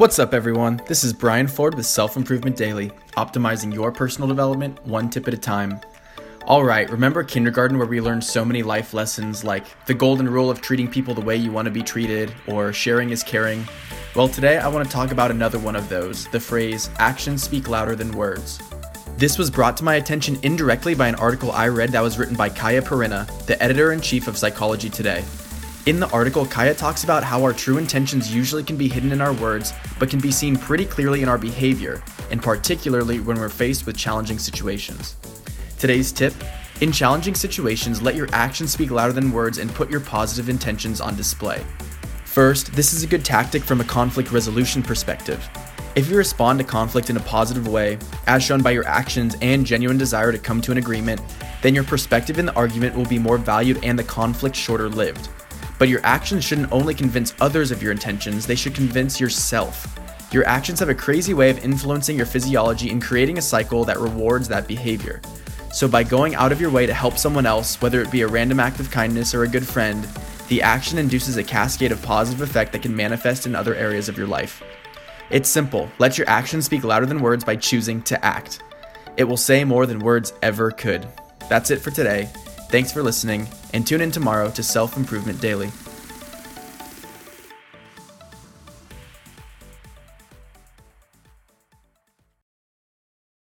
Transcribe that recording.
What's up, everyone? This is Brian Ford with Self Improvement Daily, optimizing your personal development one tip at a time. All right, remember kindergarten where we learned so many life lessons like the golden rule of treating people the way you want to be treated or sharing is caring? Well, today I want to talk about another one of those the phrase actions speak louder than words. This was brought to my attention indirectly by an article I read that was written by Kaja Perina, the editor in chief of Psychology Today. In the article, Kaja talks about how our true intentions usually can be hidden in our words, but can be seen pretty clearly in our behavior, and particularly when we're faced with challenging situations. Today's tip in challenging situations, let your actions speak louder than words and put your positive intentions on display. First, this is a good tactic from a conflict resolution perspective. If you respond to conflict in a positive way, as shown by your actions and genuine desire to come to an agreement, then your perspective in the argument will be more valued and the conflict shorter lived. But your actions shouldn't only convince others of your intentions, they should convince yourself. Your actions have a crazy way of influencing your physiology and creating a cycle that rewards that behavior. So, by going out of your way to help someone else, whether it be a random act of kindness or a good friend, the action induces a cascade of positive effect that can manifest in other areas of your life. It's simple. Let your actions speak louder than words by choosing to act. It will say more than words ever could. That's it for today. Thanks for listening, and tune in tomorrow to Self Improvement Daily.